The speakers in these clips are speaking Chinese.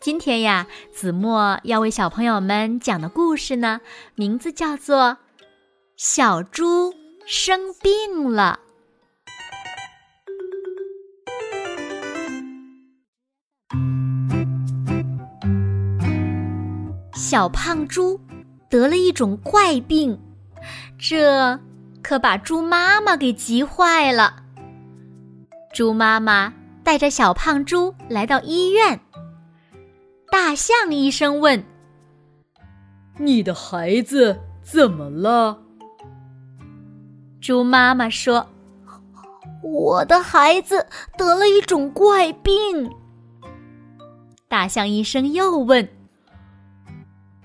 今天呀，子墨要为小朋友们讲的故事呢，名字叫做《小猪生病了》。小胖猪得了一种怪病，这可把猪妈妈给急坏了。猪妈妈带着小胖猪来到医院。大象医生问：“你的孩子怎么了？”猪妈妈说：“我的孩子得了一种怪病。”大象医生又问：“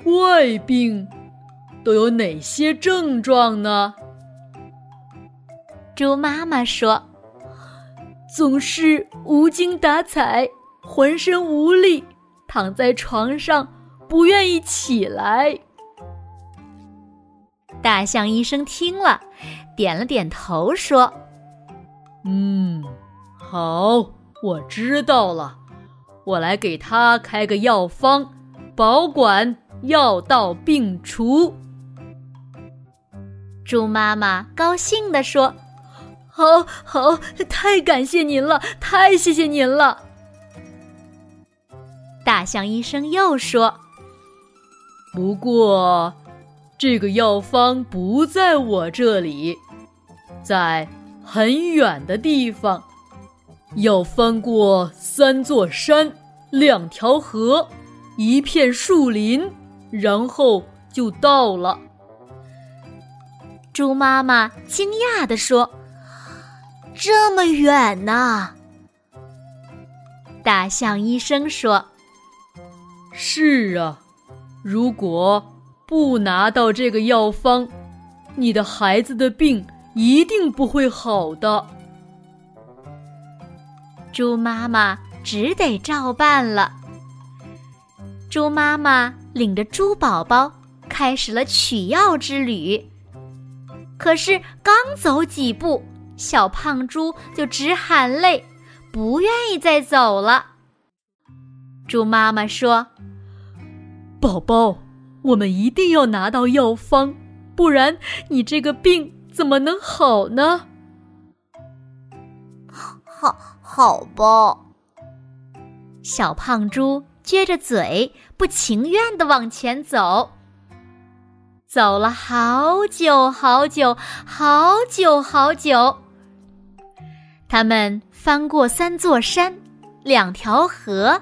怪病都有哪些症状呢？”猪妈妈说：“总是无精打采，浑身无力。”躺在床上，不愿意起来。大象医生听了，点了点头，说：“嗯，好，我知道了。我来给他开个药方，保管药到病除。”猪妈妈高兴地说：“好好，太感谢您了，太谢谢您了。”大象医生又说：“不过，这个药方不在我这里，在很远的地方，要翻过三座山、两条河、一片树林，然后就到了。”猪妈妈惊讶地说：“这么远呢？”大象医生说。是啊，如果不拿到这个药方，你的孩子的病一定不会好的。猪妈妈只得照办了。猪妈妈领着猪宝宝开始了取药之旅。可是刚走几步，小胖猪就直喊累，不愿意再走了。猪妈妈说。宝宝，我们一定要拿到药方，不然你这个病怎么能好呢？好，好吧。小胖猪撅着嘴，不情愿的往前走。走了好久好久好久好久，他们翻过三座山，两条河，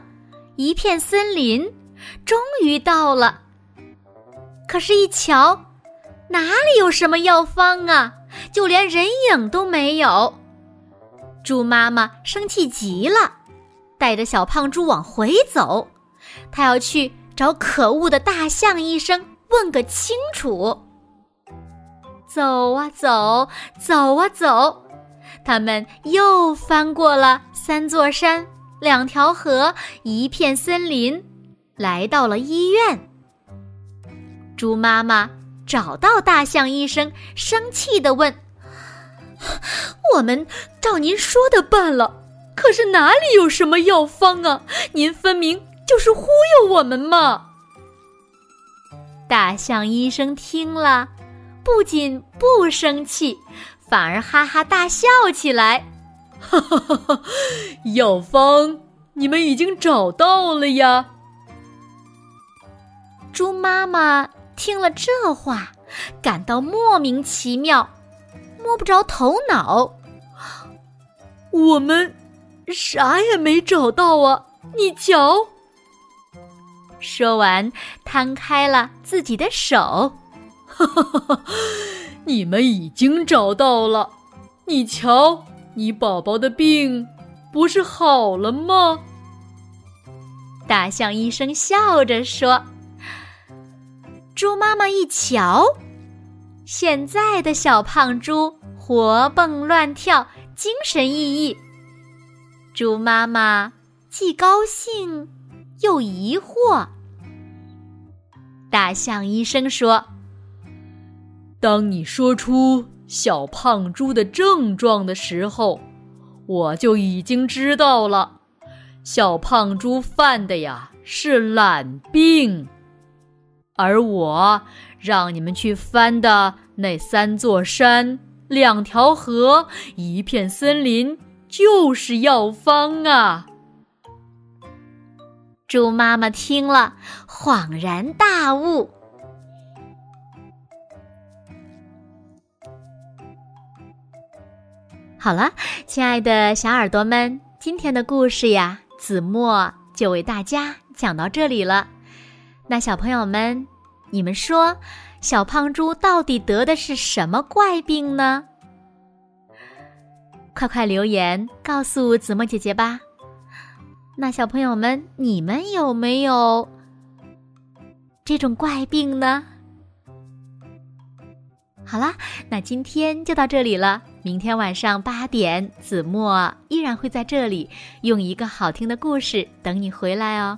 一片森林。终于到了，可是，一瞧，哪里有什么药方啊？就连人影都没有。猪妈妈生气极了，带着小胖猪往回走，他要去找可恶的大象医生问个清楚。走啊走，走啊走，他们又翻过了三座山、两条河、一片森林。来到了医院，猪妈妈找到大象医生，生气的问：“我们照您说的办了，可是哪里有什么药方啊？您分明就是忽悠我们嘛！”大象医生听了，不仅不生气，反而哈哈大笑起来：“哈哈哈哈！药方你们已经找到了呀！”猪妈妈听了这话，感到莫名其妙，摸不着头脑。我们啥也没找到啊！你瞧。说完，摊开了自己的手。哈哈哈哈！你们已经找到了。你瞧，你宝宝的病不是好了吗？大象医生笑着说。猪妈妈一瞧，现在的小胖猪活蹦乱跳，精神奕奕。猪妈妈既高兴又疑惑。大象医生说：“当你说出小胖猪的症状的时候，我就已经知道了，小胖猪犯的呀是懒病。而我让你们去翻的那三座山、两条河、一片森林，就是药方啊！”猪妈妈听了，恍然大悟。好了，亲爱的小耳朵们，今天的故事呀，子墨就为大家讲到这里了。那小朋友们，你们说，小胖猪到底得的是什么怪病呢？快快留言告诉子墨姐姐吧。那小朋友们，你们有没有这种怪病呢？好啦，那今天就到这里了。明天晚上八点，子墨依然会在这里用一个好听的故事等你回来哦。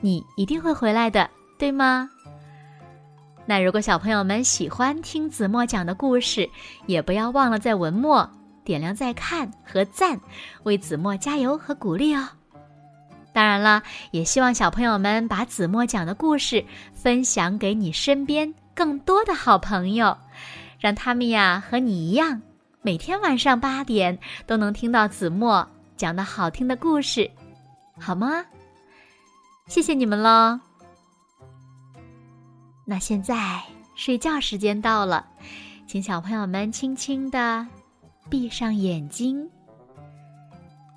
你一定会回来的，对吗？那如果小朋友们喜欢听子墨讲的故事，也不要忘了在文末点亮再看和赞，为子墨加油和鼓励哦。当然了，也希望小朋友们把子墨讲的故事分享给你身边更多的好朋友，让他们呀和你一样，每天晚上八点都能听到子墨讲的好听的故事，好吗？谢谢你们喽。那现在睡觉时间到了，请小朋友们轻轻的闭上眼睛，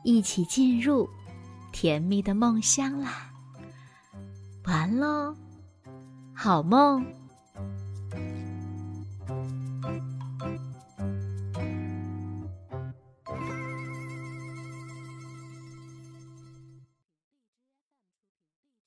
一起进入。甜蜜的梦乡啦，完喽，好梦。